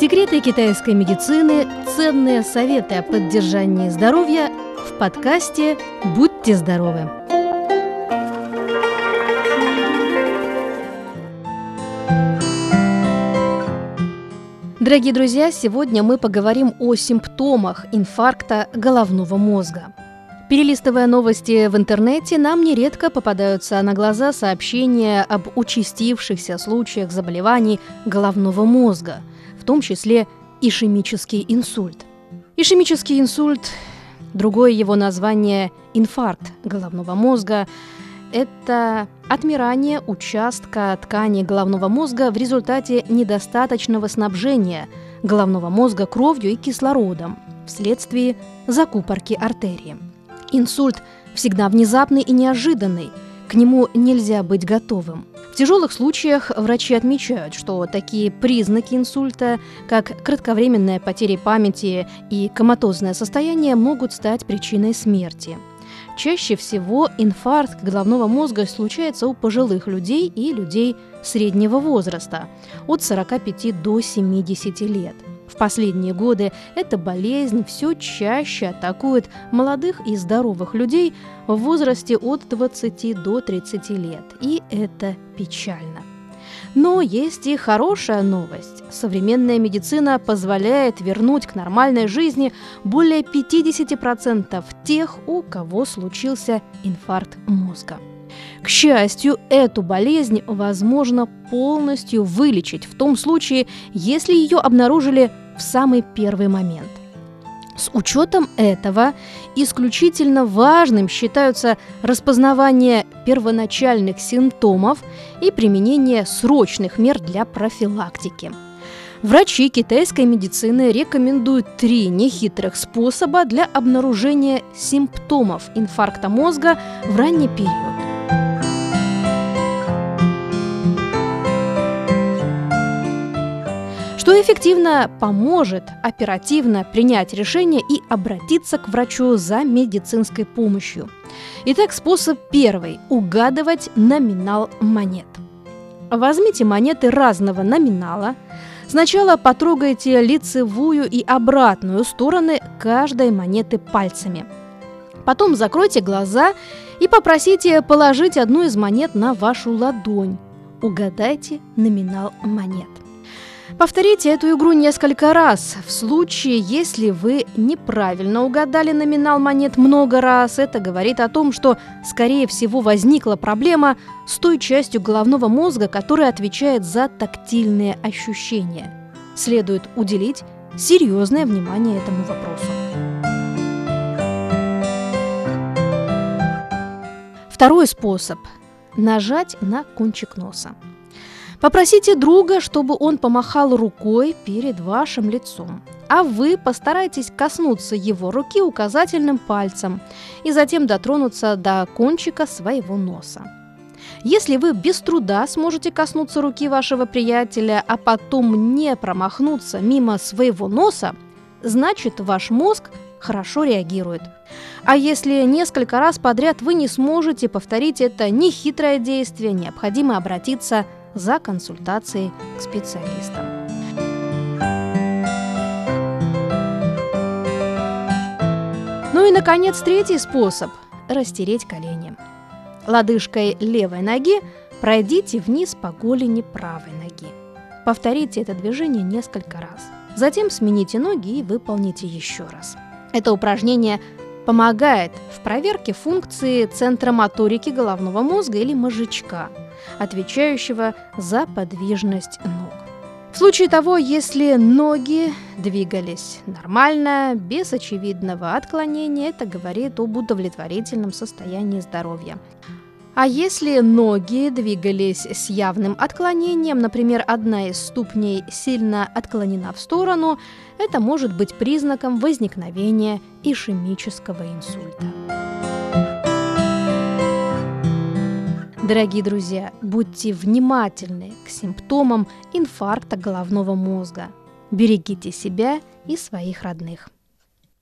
Секреты китайской медицины, ценные советы о поддержании здоровья в подкасте «Будьте здоровы». Дорогие друзья, сегодня мы поговорим о симптомах инфаркта головного мозга. Перелистывая новости в интернете, нам нередко попадаются на глаза сообщения об участившихся случаях заболеваний головного мозга, том числе ишемический инсульт. Ишемический инсульт, другое его название – инфаркт головного мозга – это отмирание участка ткани головного мозга в результате недостаточного снабжения головного мозга кровью и кислородом вследствие закупорки артерии. Инсульт всегда внезапный и неожиданный, к нему нельзя быть готовым. Тяжелых случаях врачи отмечают, что такие признаки инсульта, как кратковременная потеря памяти и коматозное состояние, могут стать причиной смерти. Чаще всего инфаркт головного мозга случается у пожилых людей и людей среднего возраста от 45 до 70 лет – в последние годы эта болезнь все чаще атакует молодых и здоровых людей в возрасте от 20 до 30 лет, и это печально. Но есть и хорошая новость. Современная медицина позволяет вернуть к нормальной жизни более 50% тех, у кого случился инфаркт мозга. К счастью, эту болезнь возможно полностью вылечить в том случае, если ее обнаружили в самый первый момент. С учетом этого исключительно важным считаются распознавание первоначальных симптомов и применение срочных мер для профилактики. Врачи китайской медицины рекомендуют три нехитрых способа для обнаружения симптомов инфаркта мозга в ранний период. Что эффективно поможет оперативно принять решение и обратиться к врачу за медицинской помощью. Итак, способ первый – угадывать номинал монет. Возьмите монеты разного номинала. Сначала потрогайте лицевую и обратную стороны каждой монеты пальцами. Потом закройте глаза и попросите положить одну из монет на вашу ладонь. Угадайте номинал монет. Повторите эту игру несколько раз. В случае, если вы неправильно угадали номинал монет много раз, это говорит о том, что, скорее всего, возникла проблема с той частью головного мозга, которая отвечает за тактильные ощущения. Следует уделить серьезное внимание этому вопросу. Второй способ – нажать на кончик носа. Попросите друга, чтобы он помахал рукой перед вашим лицом, а вы постарайтесь коснуться его руки указательным пальцем и затем дотронуться до кончика своего носа. Если вы без труда сможете коснуться руки вашего приятеля, а потом не промахнуться мимо своего носа, значит ваш мозг хорошо реагирует. А если несколько раз подряд вы не сможете повторить это нехитрое действие, необходимо обратиться за консультацией к специалистам. Ну и, наконец, третий способ – растереть колени. Лодыжкой левой ноги пройдите вниз по голени правой ноги. Повторите это движение несколько раз. Затем смените ноги и выполните еще раз. Это упражнение помогает в проверке функции центра моторики головного мозга или мозжечка – отвечающего за подвижность ног. В случае того, если ноги двигались нормально, без очевидного отклонения, это говорит об удовлетворительном состоянии здоровья. А если ноги двигались с явным отклонением, например, одна из ступней сильно отклонена в сторону, это может быть признаком возникновения ишемического инсульта. Дорогие друзья, будьте внимательны к симптомам инфаркта головного мозга. Берегите себя и своих родных.